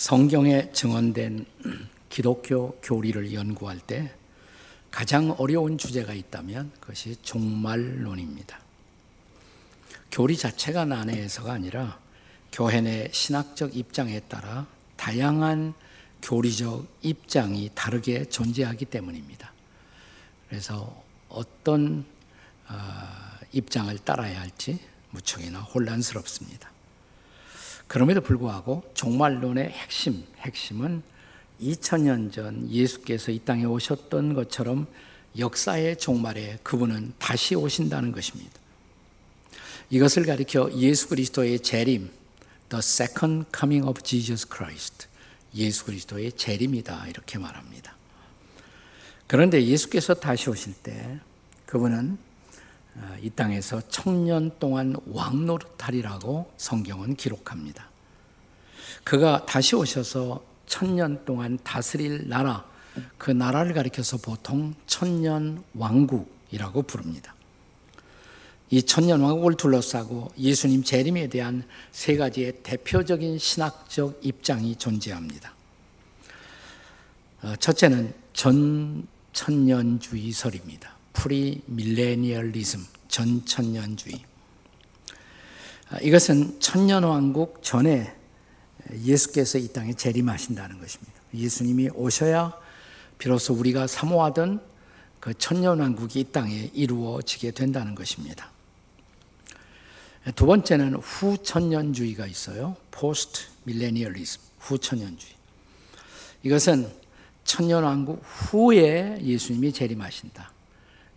성경에 증언된 기독교 교리를 연구할 때 가장 어려운 주제가 있다면 그것이 종말론입니다. 교리 자체가 난해해서가 아니라 교회 내 신학적 입장에 따라 다양한 교리적 입장이 다르게 존재하기 때문입니다. 그래서 어떤 어, 입장을 따라야 할지 무척이나 혼란스럽습니다. 그럼에도 불구하고 종말론의 핵심, 핵심은 2000년 전 예수께서 이 땅에 오셨던 것처럼 역사의 종말에 그분은 다시 오신다는 것입니다. 이것을 가리켜 예수 그리스도의 재림, the second coming of Jesus Christ, 예수 그리스도의 재림이다 이렇게 말합니다. 그런데 예수께서 다시 오실 때 그분은 어, 이 땅에서 청년 동안 왕노릇하리라고 성경은 기록합니다. 그가 다시 오셔서 천년 동안 다스릴 나라, 그 나라를 가리켜서 보통 천년 왕국이라고 부릅니다. 이 천년 왕국을 둘러싸고 예수님 재림에 대한 세 가지의 대표적인 신학적 입장이 존재합니다. 어, 첫째는 전 천년주의설입니다. premillennialism, 전천년주의. 아, 이것은 천년왕국 전에 예수께서 이 땅에 재림하신다는 것입니다. 예수님이 오셔야 비로소 우리가 사모하던 그 천년왕국이 이 땅에 이루어지게 된다는 것입니다. 두 번째는 후천년주의가 있어요. postmillennialism, 후천년주의. 이것은 천년왕국 후에 예수님이 재림하신다.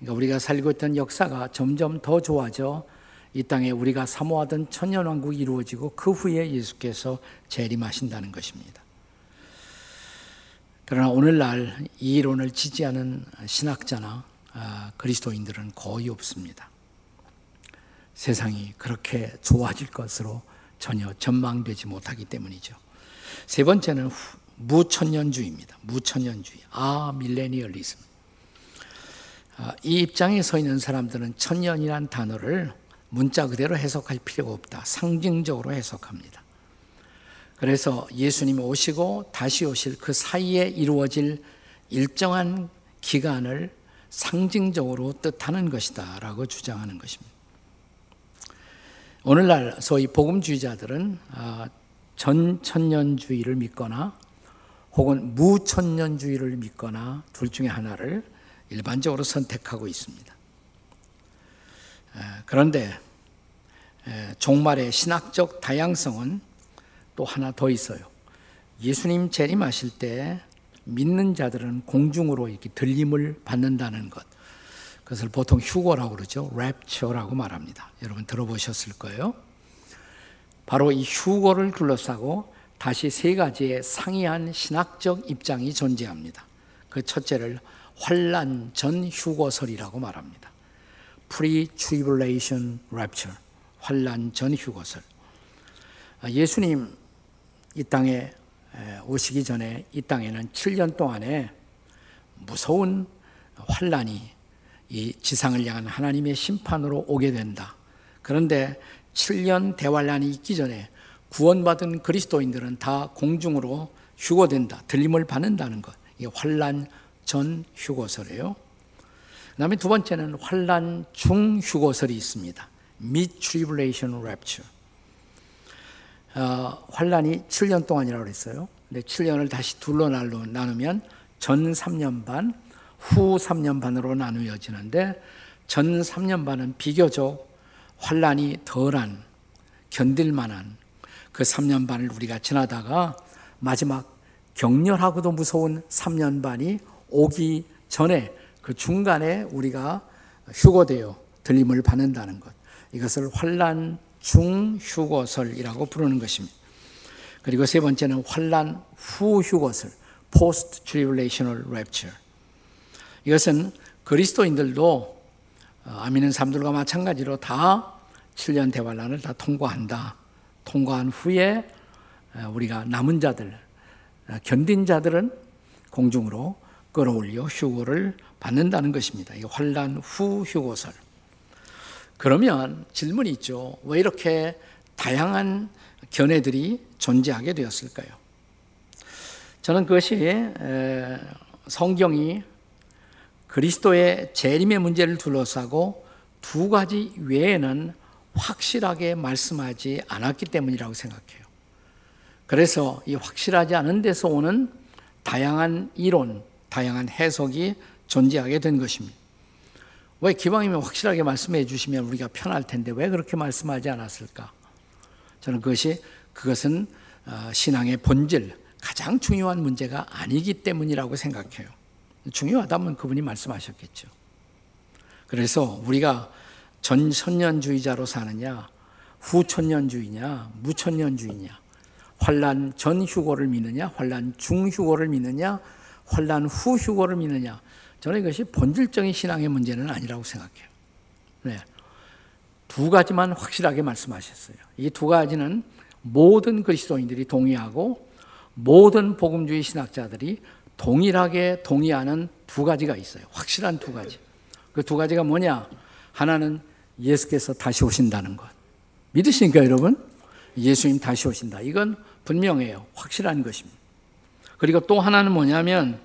그러니까 우리가 살고 있던 역사가 점점 더 좋아져 이 땅에 우리가 사모하던 천년왕국이 이루어지고 그 후에 예수께서 재림하신다는 것입니다. 그러나 오늘날 이 이론을 지지하는 신학자나 아, 그리스도인들은 거의 없습니다. 세상이 그렇게 좋아질 것으로 전혀 전망되지 못하기 때문이죠. 세 번째는 무천년주의입니다. 무천년주의. 아, 밀레니얼리즘. 아, 이 입장에 서 있는 사람들은 천년이란 단어를 문자 그대로 해석할 필요가 없다. 상징적으로 해석합니다. 그래서 예수님이 오시고 다시 오실 그 사이에 이루어질 일정한 기간을 상징적으로 뜻하는 것이다. 라고 주장하는 것입니다. 오늘날 소위 복음주의자들은 아, 전천년주의를 믿거나 혹은 무천년주의를 믿거나 둘 중에 하나를 일반적으로 선택하고 있습니다. 그런데 종말의 신학적 다양성은 또 하나 더 있어요. 예수님 재림하실 때 믿는 자들은 공중으로 이렇게 들림을 받는다는 것. 그것을 보통 휴거라고 그러죠. 랩처라고 말합니다. 여러분 들어보셨을 거예요. 바로 이 휴거를 둘러싸고 다시 세 가지의 상이한 신학적 입장이 존재합니다. 그 첫째를 환란 전 휴거설이라고 말합니다. pre-tribulation rapture, 환란 전 휴거설. 아, 예수님 이 땅에 오시기 전에 이 땅에는 7년 동안에 무서운 환란이 이 지상을 향한 하나님의 심판으로 오게 된다. 그런데 7년 대환란이 있기 전에 구원받은 그리스도인들은 다 공중으로 휴거된다. 들림을 받는다는 것. 이 환란 전 휴거설이에요. 그 다음에 두 번째는 환란 중 휴거설이 있습니다. Mid Tribulation Rapture. 어, 환란이 7년 동안이라고 그랬어요. 근데 7년을 다시 둘로 나누면 전 3년 반, 후 3년 반으로 나누어지는데 전 3년 반은 비교적 환란이 덜한 견딜 만한 그 3년 반을 우리가 지나다가 마지막 격렬하고도 무서운 3년 반이 오기 전에 그 중간에 우리가 휴거되어 들림을 받는다는 것. 이것을 환란 중 휴거설이라고 부르는 것입니다. 그리고 세 번째는 환란 후 휴거설, post tribulational rapture. 이것은 그리스도인들도 어, 아미는 사람들과 마찬가지로 다 7년 대환란을 다 통과한다. 통과한 후에 어, 우리가 남은 자들, 어, 견딘 자들은 공중으로 끌어올려 휴거를 받는다는 것입니다. 이 환란 후 휴고설. 그러면 질문이 있죠. 왜 이렇게 다양한 견해들이 존재하게 되었을까요? 저는 그것이 성경이 그리스도의 재림의 문제를 둘러싸고 두 가지 외에는 확실하게 말씀하지 않았기 때문이라고 생각해요. 그래서 이 확실하지 않은 데서 오는 다양한 이론, 다양한 해석이 존재하게 된 것입니다. 왜 기왕이면 확실하게 말씀해 주시면 우리가 편할 텐데 왜 그렇게 말씀하지 않았을까? 저는 그것이 그것은 어, 신앙의 본질, 가장 중요한 문제가 아니기 때문이라고 생각해요. 중요하다면 그분이 말씀하셨겠죠. 그래서 우리가 전천년주의자로 사느냐, 후천년주의냐, 무천년주의냐, 환란 전 휴고를 믿느냐, 환란 중 휴고를 믿느냐, 환란 후 휴고를 믿느냐. 저는 이것이 본질적인 신앙의 문제는 아니라고 생각해요. 네. 두 가지만 확실하게 말씀하셨어요. 이 두 가지는 모든 그리스도인들이 동의하고 모든 복음주의 신학자들이 동일하게 동의하는 두 가지가 있어요. 확실한 두 가지. 그 두 가지가 뭐냐? 하나는 예수께서 다시 오신다는 것. 믿으십니까, 여러분? 예수님 다시 오신다. 이건 분명해요. 확실한 것입니다. 그리고 또 하나는 뭐냐면,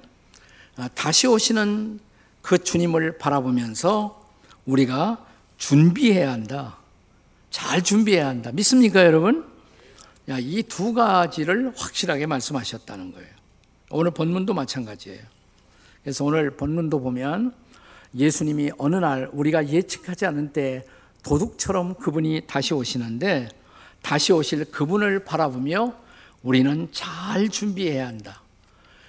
아, 다시 오시는 그 주님을 바라보면서 우리가 준비해야 한다. 잘 준비해야 한다. 믿습니까, 여러분? 이두 가지를 확실하게 말씀하셨다는 거예요. 오늘 본문도 마찬가지예요. 그래서 오늘 본문도 보면 예수님이 어느 날 우리가 예측하지 않은 때 도둑처럼 그분이 다시 오시는데 다시 오실 그분을 바라보며 우리는 잘 준비해야 한다.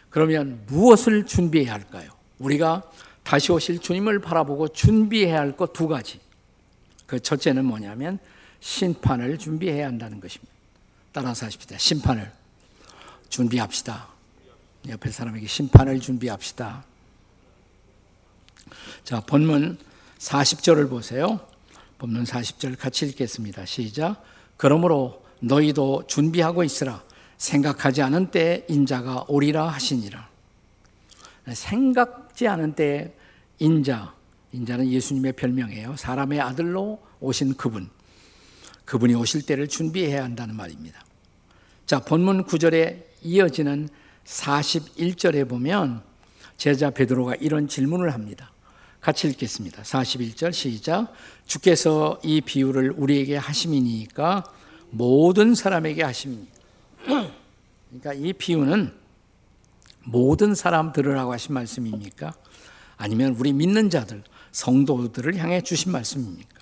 그러면 무엇을 준비해야 할까요? 우리가 다시 오실 주님을 바라보고 준비해야 할 것 두 가지. 그 첫째는 뭐냐면 심판을 준비해야 한다는 것입니다. 따라서 하십시다. 심판을 준비합시다. 옆에 사람에게 심판을 준비합시다. 자, 본문 40절을 보세요. 본문 40절 같이 읽겠습니다. 시작. 그러므로 너희도 준비하고 있으라. 생각하지 않은 때 인자가 오리라 하시니라. 생각지 않은 때 인자, 인자는 예수님의 별명이에요. 사람의 아들로 오신 그분. 그분이 오실 때를 준비해야 한다는 말입니다. 자, 본문 9절에 이어지는 41절에 보면 제자 베드로가 이런 질문을 합니다. 같이 읽겠습니다. 41절 시작. 주께서 이 비유를 우리에게 하심이니까 모든 사람에게 하심이니. 그러니까 이 비유는 모든 사람 들으라고 하신 말씀입니까? 아니면 우리 믿는 자들, 성도들을 향해 주신 말씀입니까?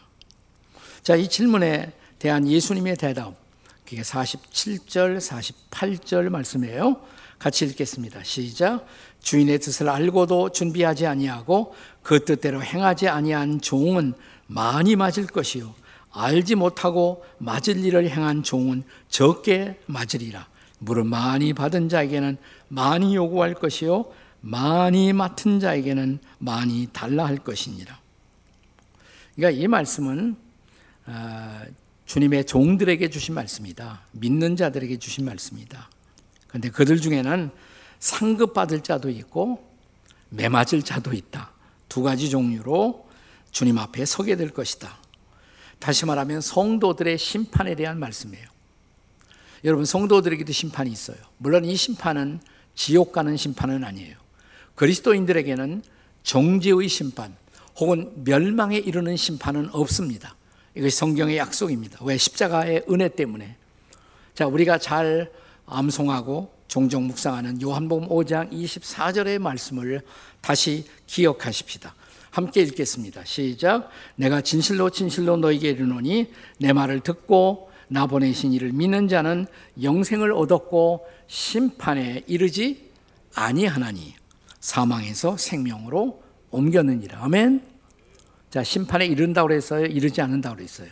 자, 이 질문에 대한 예수님의 대답, 그게 47절, 48절 말씀이에요. 같이 읽겠습니다. 시작. 주인의 뜻을 알고도 준비하지 아니하고 그 뜻대로 행하지 아니한 종은 많이 맞을 것이요 알지 못하고 맞을 일을 행한 종은 적게 맞으리라. 물을 많이 받은 자에게는 많이 요구할 것이요 많이 맡은 자에게는 많이 달라 할 것이니라. 그러니까 이 말씀은 아, 주님의 종들에게 주신 말씀이다. 믿는 자들에게 주신 말씀이다. 그런데 그들 중에는 상급 받을 자도 있고 매맞을 자도 있다. 두 가지 종류로 주님 앞에 서게 될 것이다. 다시 말하면 성도들의 심판에 대한 말씀이에요. 여러분 성도들에게도 심판이 있어요. 물론 이 심판은 지옥 가는 심판은 아니에요. 그리스도인들에게는 정죄의 심판 혹은 멸망에 이르는 심판은 없습니다. 이것이 성경의 약속입니다. 왜 십자가의 은혜 때문에. 자, 우리가 잘 암송하고 종종 묵상하는 요한복음 5장 24절의 말씀을 다시 기억하십시다. 함께 읽겠습니다. 시작. 내가 진실로 진실로 너에게 이르노니 내 말을 듣고 나 보내신 이를 믿는 자는 영생을 얻었고 심판에 이르지 아니하나니 사망에서 생명으로 옮겼느니라. 아멘. 자, 심판에 이른다고 그랬어요. 이르지 않는다고 그랬어요.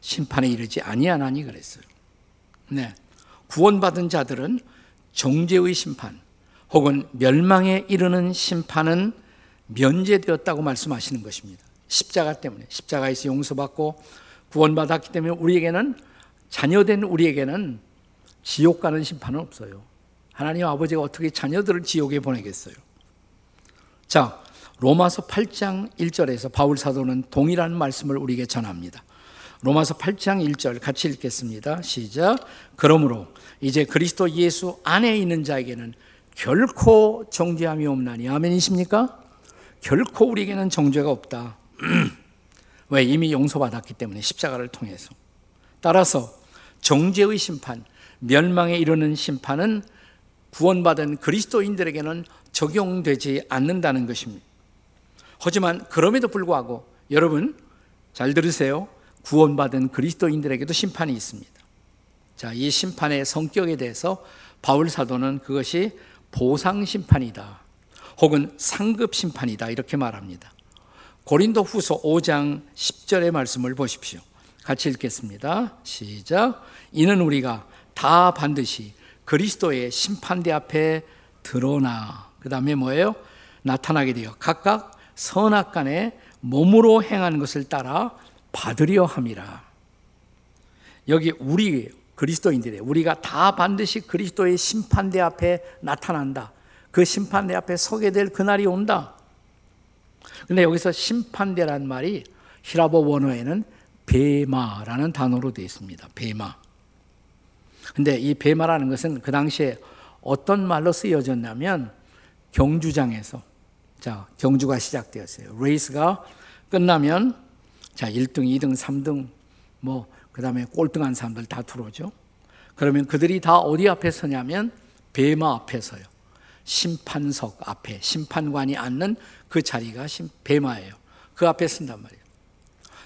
심판에 이르지 아니하나니 그랬어요. 네. 구원받은 자들은 정죄의 심판 혹은 멸망에 이르는 심판은 면제되었다고 말씀하시는 것입니다. 십자가 때문에 십자가에서 용서받고 구원받았기 때문에 우리에게는 자녀된 우리에게는 지옥 가는 심판은 없어요. 하나님 아버지가 어떻게 자녀들을 지옥에 보내겠어요? 자, 로마서 8장 1절에서 바울 사도는 동일한 말씀을 우리에게 전합니다. 로마서 8장 1절 같이 읽겠습니다. 시작. 그러므로 이제 그리스도 예수 안에 있는 자에게는 결코 정죄함이 없나니 아멘이십니까? 결코 우리에게는 정죄가 없다. 왜 이미 용서받았기 때문에 십자가를 통해서. 따라서 정죄의 심판, 멸망에 이르는 심판은 구원받은 그리스도인들에게는 적용되지 않는다는 것입니다. 하지만 그럼에도 불구하고 여러분 잘 들으세요. 구원받은 그리스도인들에게도 심판이 있습니다. 자, 이 심판의 성격에 대해서 바울 사도는 그것이 보상 심판이다. 혹은 상급 심판이다. 이렇게 말합니다. 고린도 후서 5장 10절의 말씀을 보십시오. 같이 읽겠습니다. 시작. 이는 우리가 다 반드시 그리스도의 심판대 앞에 드러나. 그 다음에 뭐예요? 나타나게 되어 각각 선악 간에 몸으로 행하는 것을 따라 받으려 함이라. 여기 우리 그리스도인들의 우리가 다 반드시 그리스도의 심판대 앞에 나타난다. 그 심판대 앞에 서게 될 그날이 온다. 근데 여기서 심판대란 말이 헬라어 원어에는 베마라는 단어로 되어 있습니다. 베마. 근데 이 베마라는 것은 그 당시에 어떤 말로 쓰여졌냐면 경주장에서 자, 경주가 시작되었어요. 레이스가 끝나면 자, 1등, 2등, 3등 뭐 그다음에 꼴등한 사람들 다 들어오죠. 그러면 그들이 다 어디 앞에 서냐면 베마 앞에 서요. 심판석 앞에 심판관이 앉는 그 자리가 베마예요. 그 앞에 쓴단 말이에요.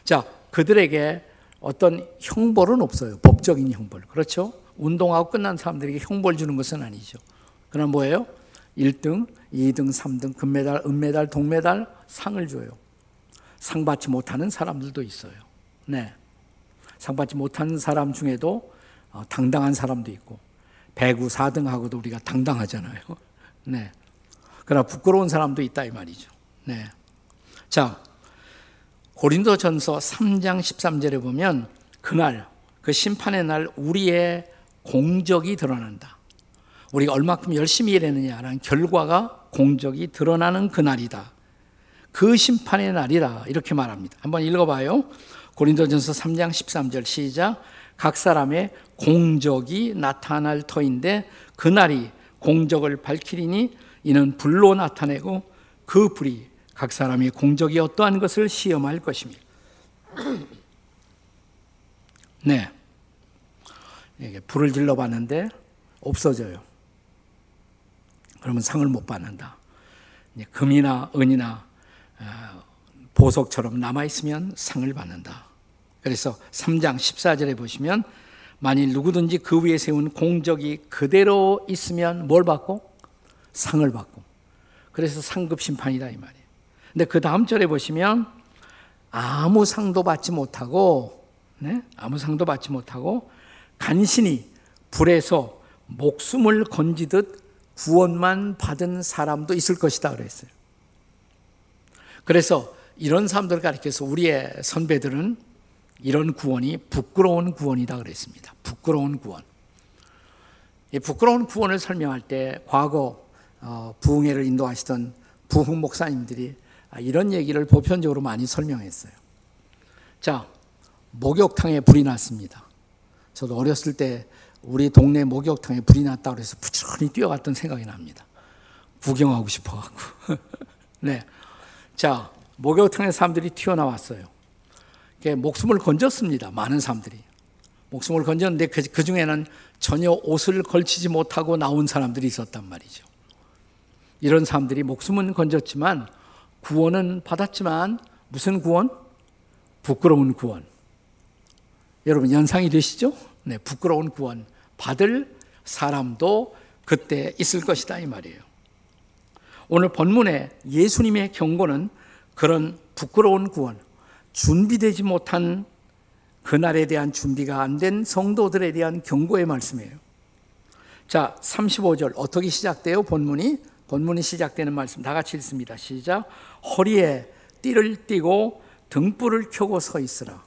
자, 그들에게 어떤 형벌은 없어요. 법적인 형벌. 그렇죠? 운동하고 끝난 사람들에게 형벌 주는 것은 아니죠. 그럼 뭐예요? 1등, 2등, 3등, 금메달, 은메달, 동메달 상을 줘요. 상 받지 못하는 사람들도 있어요. 네. 상 받지 못하는 사람 중에도 어, 당당한 사람도 있고, 배구 4등하고도 우리가 당당하잖아요. 네. 그러나 부끄러운 사람도 있다 이 말이죠. 네. 자, 고린도 전서 3장 13절에 보면 그날, 그 심판의 날 우리의 공적이 드러난다. 우리가 얼마큼 열심히 일했느냐라는 결과가 공적이 드러나는 그날이다. 그 심판의 날이라 이렇게 말합니다. 한번 읽어봐요. 고린도전서 3장 13절 시작. 각 사람의 공적이 나타날 터인데 그날이 공적을 밝히리니 이는 불로 나타내고 그 불이 각 사람의 공적이 어떠한 것을 시험할 것입니다. 네. 이게 불을 질러 봤는데 없어져요. 그러면 상을 못 받는다. 금이나 은이나 어, 보석처럼 남아 있으면 상을 받는다. 그래서 3장 14절에 보시면 만일 누구든지 그 위에 세운 공적이 그대로 있으면 뭘 받고? 상을 받고. 그래서 상급 심판이다 이 말이에요. 근데 그 다음 절에 보시면 아무 상도 받지 못하고, 네? 아무 상도 받지 못하고 간신히 불에서 목숨을 건지듯 구원만 받은 사람도 있을 것이다 그랬어요. 그래서 이런 사람들을 가리켜서 우리의 선배들은 이런 구원이 부끄러운 구원이다 그랬습니다. 부끄러운 구원. 이 부끄러운 구원을 설명할 때 과거 어, 부흥회를 인도하시던 부흥 목사님들이 이런 얘기를 보편적으로 많이 설명했어요. 자, 목욕탕에 불이 났습니다. 저도 어렸을 때 우리 동네 목욕탕에 불이 났다고 해서 부지런히 뛰어갔던 생각이 납니다. 구경하고 싶어갖고. 네. 자, 목욕탕에 사람들이 튀어나왔어요. 목숨을 건졌습니다. 많은 사람들이. 목숨을 건졌는데 그, 그 중에는 전혀 옷을 걸치지 못하고 나온 사람들이 있었단 말이죠. 이런 사람들이 목숨은 건졌지만 구원은 받았지만 무슨 구원? 부끄러운 구원. 여러분 연상이 되시죠? 네, 부끄러운 구원 받을 사람도 그때 있을 것이다 이 말이에요. 오늘 본문의 예수님의 경고는 그런 부끄러운 구원, 준비되지 못한 그날에 대한 준비가 안 된 성도들에 대한 경고의 말씀이에요. 자, 35절 어떻게 시작돼요? 본문이 본문이 시작되는 말씀 다 같이 읽습니다. 시작. 허리에 띠를 띠고 등불을 켜고 서 있으라.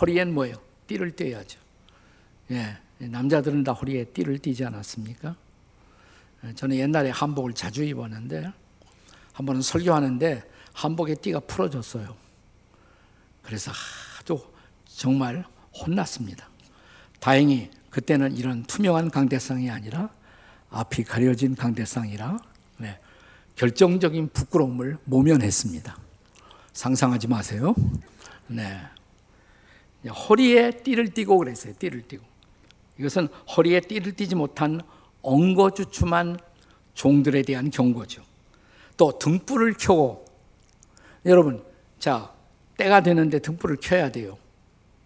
허리엔 뭐예요? 띠를 떼야죠. 예, 남자들은 다 허리에 띠를 띠지 않았습니까? 예, 저는 옛날에 한복을 자주 입었는데 한 번은 설교하는데 한복에 띠가 풀어졌어요. 그래서 아주 정말 혼났습니다. 다행히 그때는 이런 투명한 강대상이 아니라 앞이 가려진 강대상이라 네, 결정적인 부끄러움을 모면했습니다. 상상하지 마세요. 네. 허리에 띠를 띠고 그랬어요. 띠를 띠고. 이것은 허리에 띠를 띠지 못한 엉거주춤한 종들에 대한 경고죠. 또 등불을 켜고 여러분 자 때가 되는데 등불을 켜야 돼요.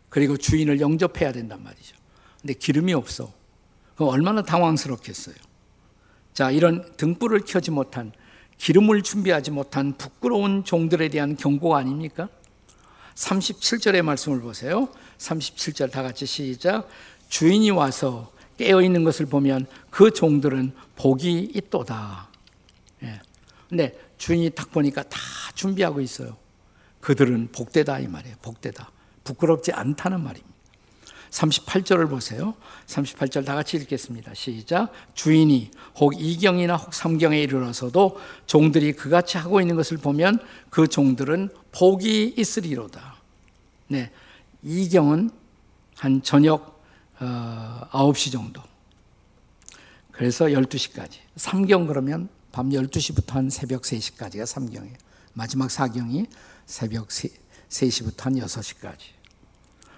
그리고 주인을 영접해야 된단 말이죠. 근데 기름이 없어. 얼마나 당황스럽겠어요. 자, 이런 등불을 켜지 못한 기름을 준비하지 못한 부끄러운 종들에 대한 경고가 아닙니까? 37절의 말씀을 보세요. 37절 다 같이 시작. 주인이 와서 깨어 있는 것을 보면 그 종들은 복이 있도다. 예. 근데 주인이 딱 보니까 다 준비하고 있어요. 그들은 복되다 이 말이에요. 복되다. 부끄럽지 않다는 말입니다. 38절을 보세요. 38절 다 같이 읽겠습니다. 시작. 주인이 혹 2경이나 혹 3경에 이르러서도 종들이 그같이 하고 있는 것을 보면 그 종들은 복이 있으리로다. 네. 2경은 한 저녁 어, 9시 정도. 그래서 12시까지. 3경 그러면 밤 12시부터 한 새벽 3시까지가 3경이에요. 마지막 4경이 새벽 3시부터 한 6시까지.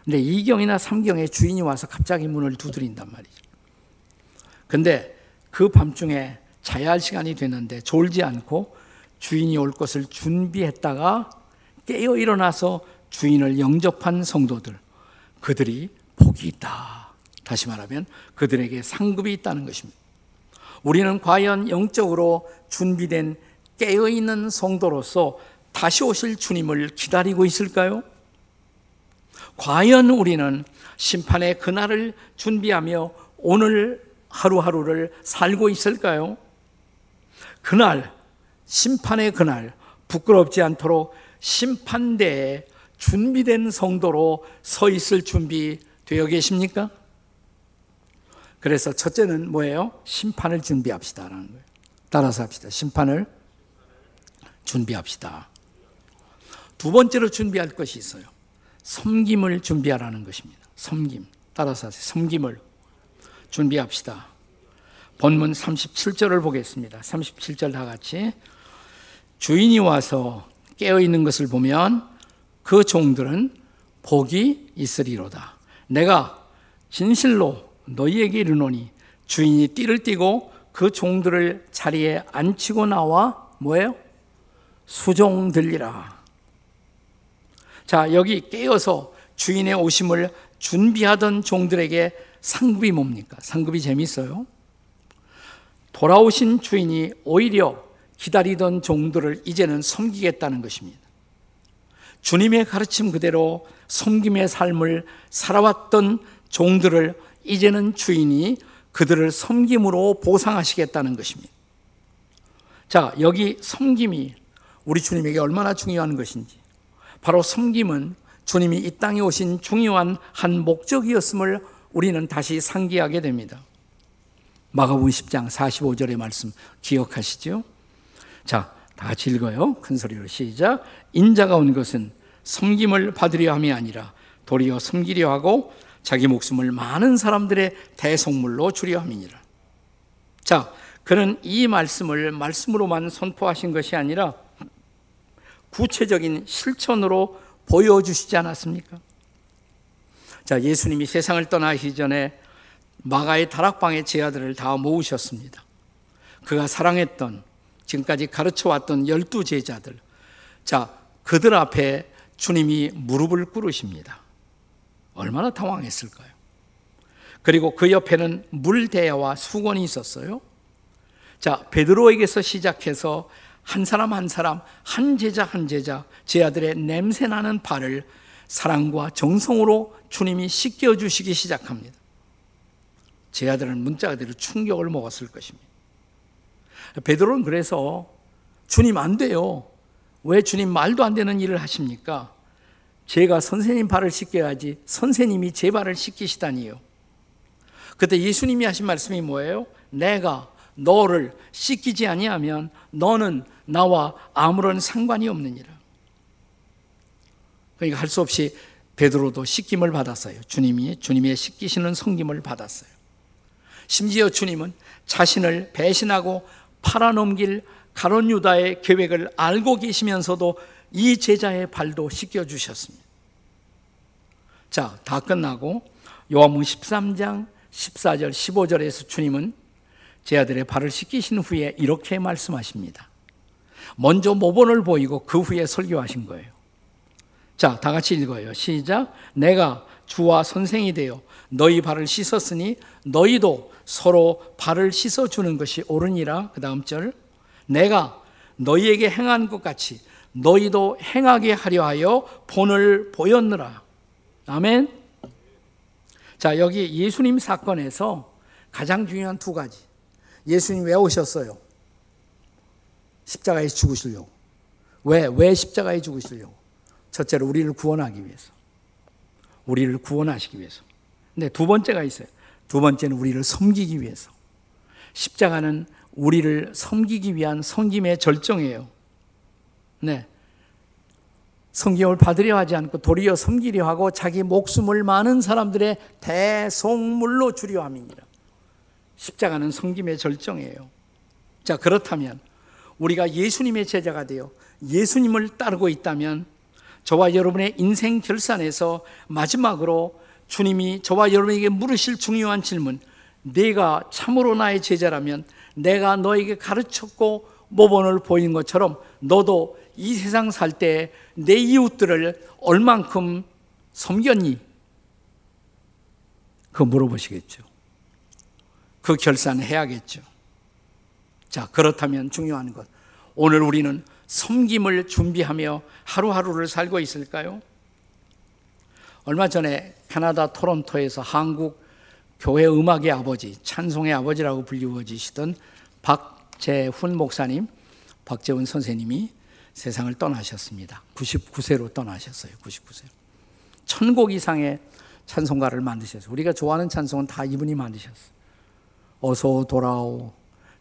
근데 2경이나 3경에 주인이 와서 갑자기 문을 두드린단 말이죠. 근데 그 밤중에 자야 할 시간이 되는데 졸지 않고 주인이 올 것을 준비했다가 깨어 일어나서 주인을 영접한 성도들, 그들이 복이 있다. 다시 말하면 그들에게 상급이 있다는 것입니다. 우리는 과연 영적으로 준비된 깨어있는 성도로서 다시 오실 주님을 기다리고 있을까요? 과연 우리는 심판의 그날을 준비하며 오늘 하루하루를 살고 있을까요? 그날, 심판의 그날, 부끄럽지 않도록 심판대에 준비된 성도로 서 있을 준비 되어 계십니까? 그래서 첫째는 뭐예요? 심판을 준비합시다라는 거예요. 따라서 합시다. 심판을 준비합시다. 두 번째로 준비할 것이 있어요. 섬김을 준비하라는 것입니다. 섬김. 따라서 하세요. 섬김을 준비합시다. 본문 37절을 보겠습니다. 37절 다 같이. 주인이 와서 깨어 있는 것을 보면 그 종들은 복이 있으리로다. 내가 진실로 너희에게 이르노니 주인이 띠를 띠고 그 종들을 자리에 앉히고 나와 뭐예요? 수종 들리라. 자, 여기 깨어서 주인의 오심을 준비하던 종들에게 상급이 뭡니까? 상급이 재밌어요. 돌아오신 주인이 오히려 기다리던 종들을 이제는 섬기겠다는 것입니다. 주님의 가르침 그대로 섬김의 삶을 살아왔던 종들을 이제는 주인이 그들을 섬김으로 보상하시겠다는 것입니다. 자, 여기 섬김이 우리 주님에게 얼마나 중요한 것인지 바로 섬김은 주님이 이 땅에 오신 중요한 한 목적이었음을 우리는 다시 상기하게 됩니다. 마가복음 10장 45절의 말씀 기억하시죠? 자, 다 읽어요. 큰 소리로 시작. 인자가 온 것은 섬김을 받으려 함이 아니라 도리어 섬기려 하고 자기 목숨을 많은 사람들의 대속물로 주려 함이니라. 자, 그는 이 말씀을 말씀으로만 선포하신 것이 아니라 구체적인 실천으로 보여주시지 않았습니까? 자, 예수님이 세상을 떠나기 전에 마가의 다락방의 제자들을 다 모으셨습니다. 그가 사랑했던 지금까지 가르쳐 왔던 열두 제자들. 자, 그들 앞에 주님이 무릎을 꿇으십니다. 얼마나 당황했을까요? 그리고 그 옆에는 물대야와 수건이 있었어요. 자, 베드로에게서 시작해서 한 사람 한 사람, 한 제자 한 제자, 제 아들의 냄새나는 발을 사랑과 정성으로 주님이 씻겨주시기 시작합니다. 제 아들은 문자 그대로 충격을 먹었을 것입니다. 베드로는 그래서 주님 안 돼요. 왜 주님 말도 안 되는 일을 하십니까? 제가 선생님 발을 씻겨야지 선생님이 제 발을 씻기시다니요. 그때 예수님이 하신 말씀이 뭐예요? 내가 너를 씻기지 아니하면 너는 나와 아무런 상관이 없느니라. 그러니까 할 수 없이 베드로도 씻김을 받았어요. 주님이 주님의 씻기시는 성김을 받았어요. 심지어 주님은 자신을 배신하고 팔아넘길 가론 유다의 계획을 알고 계시면서도 이 제자의 발도 씻겨 주셨습니다. 자, 다 끝나고 요한복음 13장 14절 15절에서 주님은 제 아들의 발을 씻기신 후에 이렇게 말씀하십니다. 먼저 모본을 보이고 그 후에 설교하신 거예요. 자, 다 같이 읽어요. 시작. 내가 주와 선생이 되어 너희 발을 씻었으니 너희도 서로 발을 씻어 주는 것이 옳으니라. 그 다음 절. 내가 너희에게 행한 것 같이 너희도 행하게 하려 하여 본을 보였느라. 아멘. 자, 여기 예수님 사건에서 가장 중요한 두 가지. 예수님 왜 오셨어요? 십자가에 죽으시려고. 왜? 왜 십자가에 죽으시려고? 첫째로 우리를 구원하기 위해서. 우리를 구원하시기 위해서. 근데 두 번째가 있어요. 두 번째는 우리를 섬기기 위해서. 십자가는 우리를 섬기기 위한 섬김의 절정이에요. 네. 성경을 받으려 하지 않고 도리어 섬기려 하고 자기 목숨을 많은 사람들의 대속물로 주려 함이니라. 십자가는 성김의 절정이에요. 자, 그렇다면 우리가 예수님의 제자가 되어 예수님을 따르고 있다면 저와 여러분의 인생 결산에서 마지막으로 주님이 저와 여러분에게 물으실 중요한 질문, 내가 참으로 나의 제자라면 내가 너에게 가르쳤고 모본을 보인 것처럼 너도 이 세상 살 때 내 이웃들을 얼만큼 섬겼니? 그 물어보시겠죠. 그 결산을 해야겠죠. 자, 그렇다면 중요한 것. 오늘 우리는 섬김을 준비하며 하루하루를 살고 있을까요? 얼마 전에 캐나다 토론토에서 한국 교회 음악의 아버지, 찬송의 아버지라고 불리워지시던 박재훈 목사님, 박재훈 선생님이 세상을 떠나셨습니다. 99세로 떠나셨어요. 99세. 천곡 이상의 찬송가를 만드셨어요. 우리가 좋아하는 찬송은 다 이분이 만드셨어요. 어서 돌아오.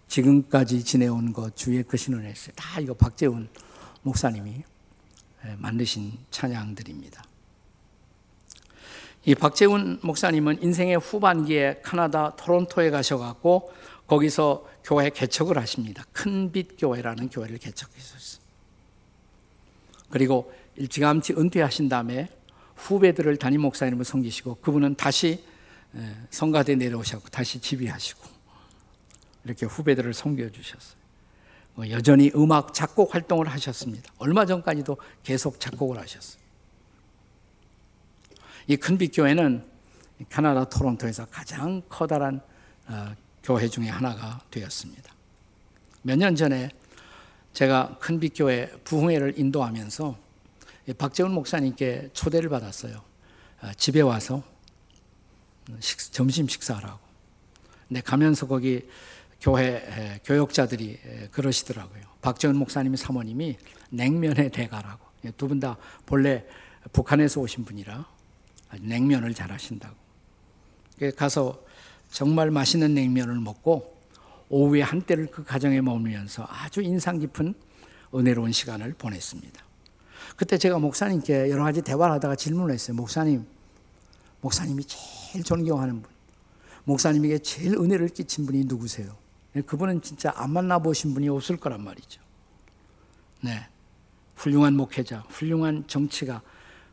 지금까지 지내온 것 주의 크신 은혜세. 다 이거 박재훈 목사님이 예, 만드신 찬양들입니다. 이 박재훈 목사님은 인생의 후반기에 카나다 토론토에 가셔갖고 거기서 교회 개척을 하십니다. 큰빛 교회라는 교회를 개척했었어요. 그리고 일찌감치 은퇴하신 다음에 후배들을 담임 목사님을 섬기시고 그분은 다시 성가대 내려오셨고 다시 지휘하시고 이렇게 후배들을 섬겨주셨어요. 뭐 여전히 음악 작곡 활동을 하셨습니다. 얼마 전까지도 계속 작곡을 하셨어요. 이 큰빛교회는 캐나다 토론토에서 가장 커다란 어, 교회 중에 하나가 되었습니다. 몇 년 전에 제가 큰빛교회 부흥회를 인도하면서 박재훈 목사님께 초대를 받았어요. 아, 집에 와서 식, 점심 식사하라고. 근데 가면서 거기 교회 교역자들이 그러시더라고요. 박재훈 목사님 사모님이 냉면의 대가라고. 예, 두분 다 본래 북한에서 오신 분이라 냉면을 잘 하신다고. 가서 정말 맛있는 냉면을 먹고 오후에 한때를 그 가정에 머물면서 아주 인상 깊은 은혜로운 시간을 보냈습니다. 그때 제가 목사님께 여러 가지 대화를 하다가 질문을 했어요. 목사님, 목사님이 제일 존경하는 분, 목사님에게 제일 은혜를 끼친 분이 누구세요? 네, 그분은 진짜 안 만나보신 분이 없을 거란 말이죠. 네. 훌륭한 목회자, 훌륭한 정치가,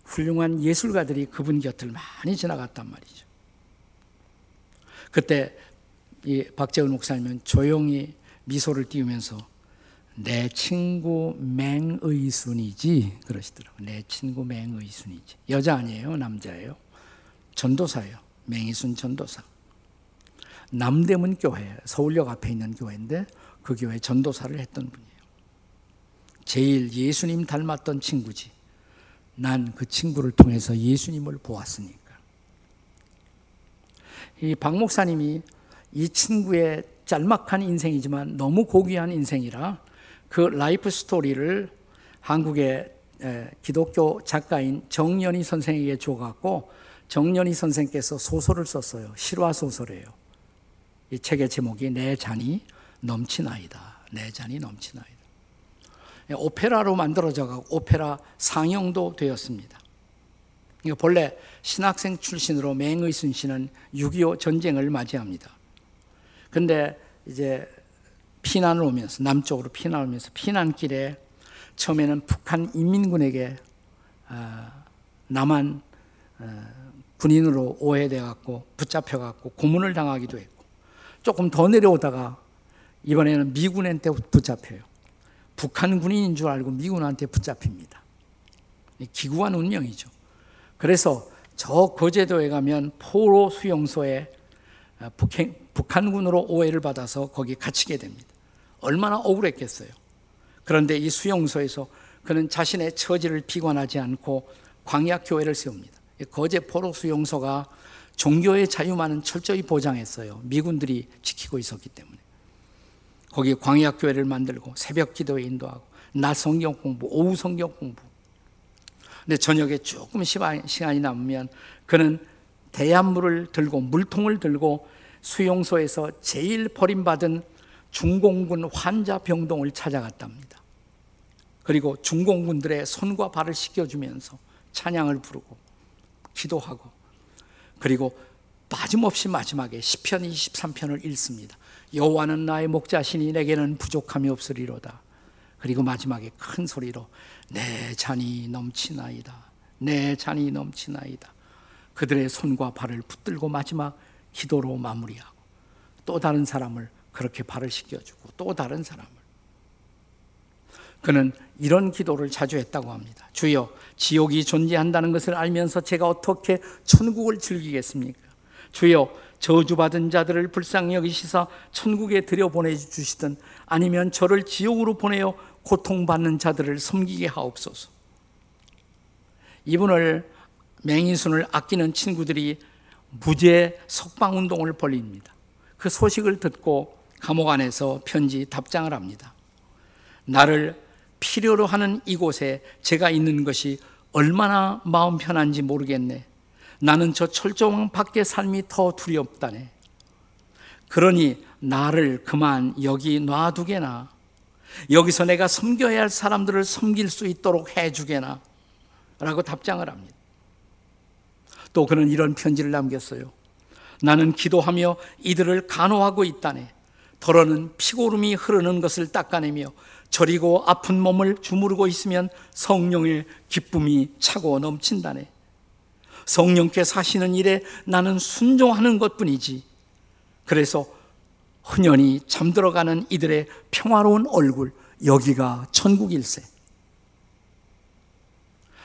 훌륭한 예술가들이 그분 곁을 많이 지나갔단 말이죠. 그때 이 박재훈 목사님은 조용히 미소를 띄우면서 내 친구 맹의순이지 그러시더라고요. 내 친구 맹의순이지. 여자 아니에요? 남자예요? 전도사예요. 맹의순 전도사. 남대문 교회, 서울역 앞에 있는 교회인데 그 교회 전도사를 했던 분이에요. 제일 예수님 닮았던 친구지. 난 그 친구를 통해서 예수님을 보았으니까. 이 박 목사님이 이 친구의 짤막한 인생이지만 너무 고귀한 인생이라 그 life story를 한국의 기독교 작가인 정연희 선생에게 줘갖고 정연희 선생께서 소설을 썼어요. 실화 소설이에요. 이 책의 제목이 내 잔이 넘친 아이다. 내 잔이 넘친 아이다. 오페라로 만들어져 오페라 상영도 되었습니다. 본래 신학생 출신으로 맹의순 씨는 6.25 전쟁을 맞이합니다. 근데 이제 피난을 오면서 남쪽으로 피난을 오면서 피난길에 처음에는 북한 인민군에게 어, 남한 어, 군인으로 오해돼 갖고 붙잡혀 갖고 고문을 당하기도 했고 조금 더 내려오다가 이번에는 미군한테 붙잡혀요. 북한 군인인 줄 알고 미군한테 붙잡힙니다. 기구한 운명이죠. 그래서 저 거제도에 가면 포로 수용소에 어, 북한군으로 오해를 받아서 거기 갇히게 됩니다. 얼마나 억울했겠어요. 그런데 이 수용소에서 그는 자신의 처지를 비관하지 않고 광야교회를 세웁니다. 거제 포로 수용소가 종교의 자유만은 철저히 보장했어요. 미군들이 지키고 있었기 때문에. 거기 광야교회를 만들고 새벽 기도에 인도하고 낮 성경 공부, 오후 성경 공부. 근데 저녁에 조금 시간이 남으면 그는 대한물을 들고 물통을 들고 수용소에서 제일 버림받은 중공군 환자 병동을 찾아갔답니다. 그리고 중공군들의 손과 발을 씻겨주면서 찬양을 부르고 기도하고 그리고 빠짐없이 마지막에 시편 23편을 읽습니다. 여호와는 나의 목자시니 내게는 부족함이 없으리로다. 그리고 마지막에 큰 소리로 내 잔이 넘치나이다. 내 잔이 넘치나이다. 그들의 손과 발을 붙들고 마지막 기도로 마무리하고 또 다른 사람을 그렇게 발을 씻겨주고 또 다른 사람을 그는 이런 기도를 자주 했다고 합니다. 주여, 지옥이 존재한다는 것을 알면서 제가 어떻게 천국을 즐기겠습니까? 주여, 저주받은 자들을 불쌍히 여기시사 천국에 들여 보내 주시든 아니면 저를 지옥으로 보내어 고통받는 자들을 섬기게 하옵소서. 이분을 맹인순을 아끼는 친구들이 무죄 석방 운동을 벌립니다. 그 소식을 듣고 감옥 안에서 편지 답장을 합니다. 나를 필요로 하는 이곳에 제가 있는 것이 얼마나 마음 편한지 모르겠네. 나는 저 철조망 밖의 삶이 더 두렵다네. 그러니 나를 그만 여기 놔두게나. 여기서 내가 섬겨야 할 사람들을 섬길 수 있도록 해주게나. 라고 답장을 합니다. 또 그는 이런 편지를 남겼어요. 나는 기도하며 이들을 간호하고 있다네. 더러는 피고름이 흐르는 것을 닦아내며 저리고 아픈 몸을 주무르고 있으면 성령의 기쁨이 차고 넘친다네. 성령께 사시는 일에 나는 순종하는 것 뿐이지. 그래서 흔연히 잠들어가는 이들의 평화로운 얼굴, 여기가 천국일세.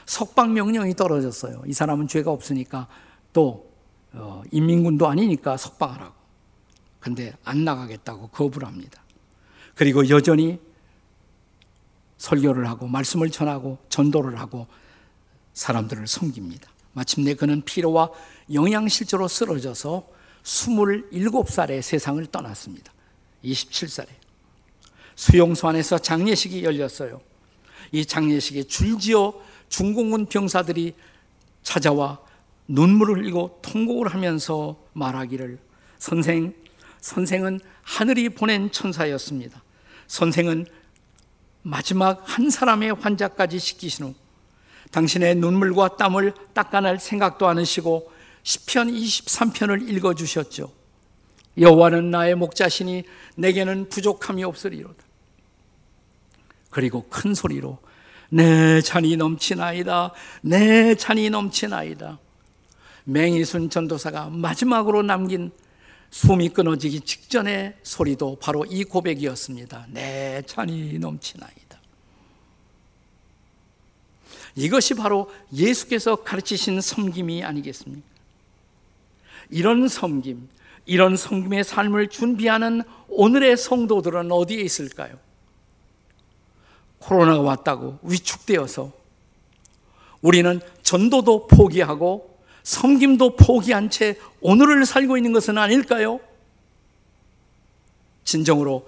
석방 명령이 떨어졌어요. 이 사람은 죄가 없으니까 또 어, 인민군도 아니니까 석방하라고. 근데 안 나가겠다고 거부를 합니다. 그리고 여전히 설교를 하고 말씀을 전하고 전도를 하고 사람들을 섬깁니다. 마침내 그는 피로와 영양실조로 쓰러져서 27살에 세상을 떠났습니다. 27살에. 수용소 안에서 장례식이 열렸어요. 이 장례식에 줄지어 중공군 병사들이 찾아와 눈물을 흘리고 통곡을 하면서 말하기를 선생, 선생은 하늘이 보낸 천사였습니다. 선생은 마지막 한 사람의 환자까지 시키신 후 당신의 눈물과 땀을 닦아낼 생각도 않으시고 시편 23편을 읽어 주셨죠. 여호와는 나의 목자시니 내게는 부족함이 없으리로다. 그리고 큰 소리로 내 잔이 넘치나이다. 내 잔이 넘치나이다. 맹이순 전도사가 마지막으로 남긴 숨이 끊어지기 직전의 소리도 바로 이 고백이었습니다. 내 찬이 넘치나이다. 이것이 바로 예수께서 가르치신 섬김이 아니겠습니까? 이런 섬김, 이런 섬김의 삶을 준비하는 오늘의 성도들은 어디에 있을까요? 코로나가 왔다고 위축되어서 우리는 전도도 포기하고 섬김도 포기한 채 오늘을 살고 있는 것은 아닐까요? 진정으로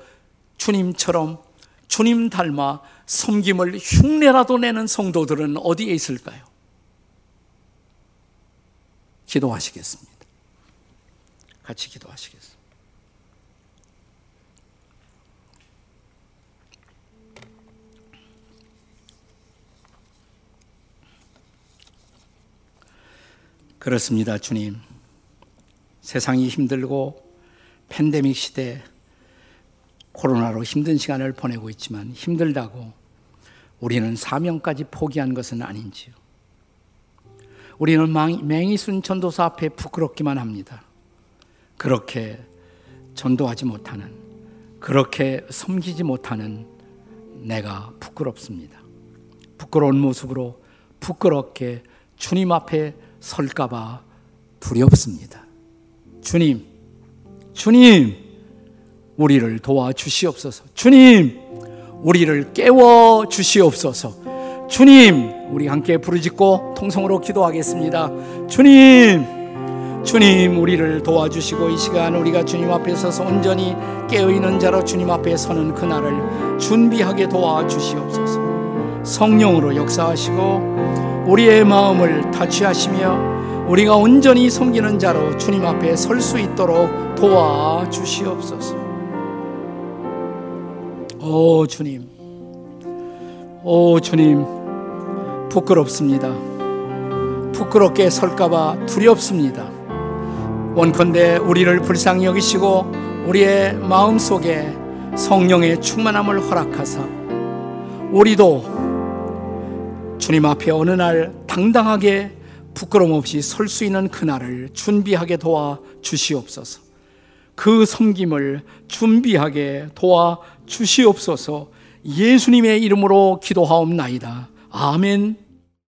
주님처럼 주님 닮아 섬김을 흉내라도 내는 성도들은 어디에 있을까요? 기도하시겠습니다. 같이 기도하시겠습니다. 그렇습니다, 주님. 세상이 힘들고 팬데믹 시대 코로나로 힘든 시간을 보내고 있지만 힘들다고 우리는 사명까지 포기한 것은 아닌지요. 우리는 맹이순 전도사 앞에 부끄럽기만 합니다. 그렇게 전도하지 못하는, 그렇게 섬기지 못하는 내가 부끄럽습니다. 부끄러운 모습으로 부끄럽게 주님 앞에 설까봐 두렵습니다. 주님, 주님, 우리를 도와주시옵소서. 주님, 우리를 깨워 주시옵소서. 주님, 우리 함께 부르짖고 통성으로 기도하겠습니다. 주님, 주님, 우리를 도와주시고 이 시간 우리가 주님 앞에 서서 온전히 깨어있는 자로 주님 앞에 서는 그날을 준비하게 도와주시옵소서. 성령으로 역사하시고 우리의 마음을 타취하시며 우리가 온전히 섬기는 자로 주님 앞에 설 수 있도록 도와 주시옵소서. 오 주님, 오 주님, 부끄럽습니다. 부끄럽게 설까봐 두렵습니다. 원컨대 우리를 불쌍히 여기시고 우리의 마음 속에 성령의 충만함을 허락하사 우리도 주님 앞에 어느 날 당당하게 부끄럼 없이 설 수 있는 그날을 준비하게 도와 주시옵소서. 그 섬김을 준비하게 도와 주시옵소서 예수님의 이름으로 기도하옵나이다. 아멘.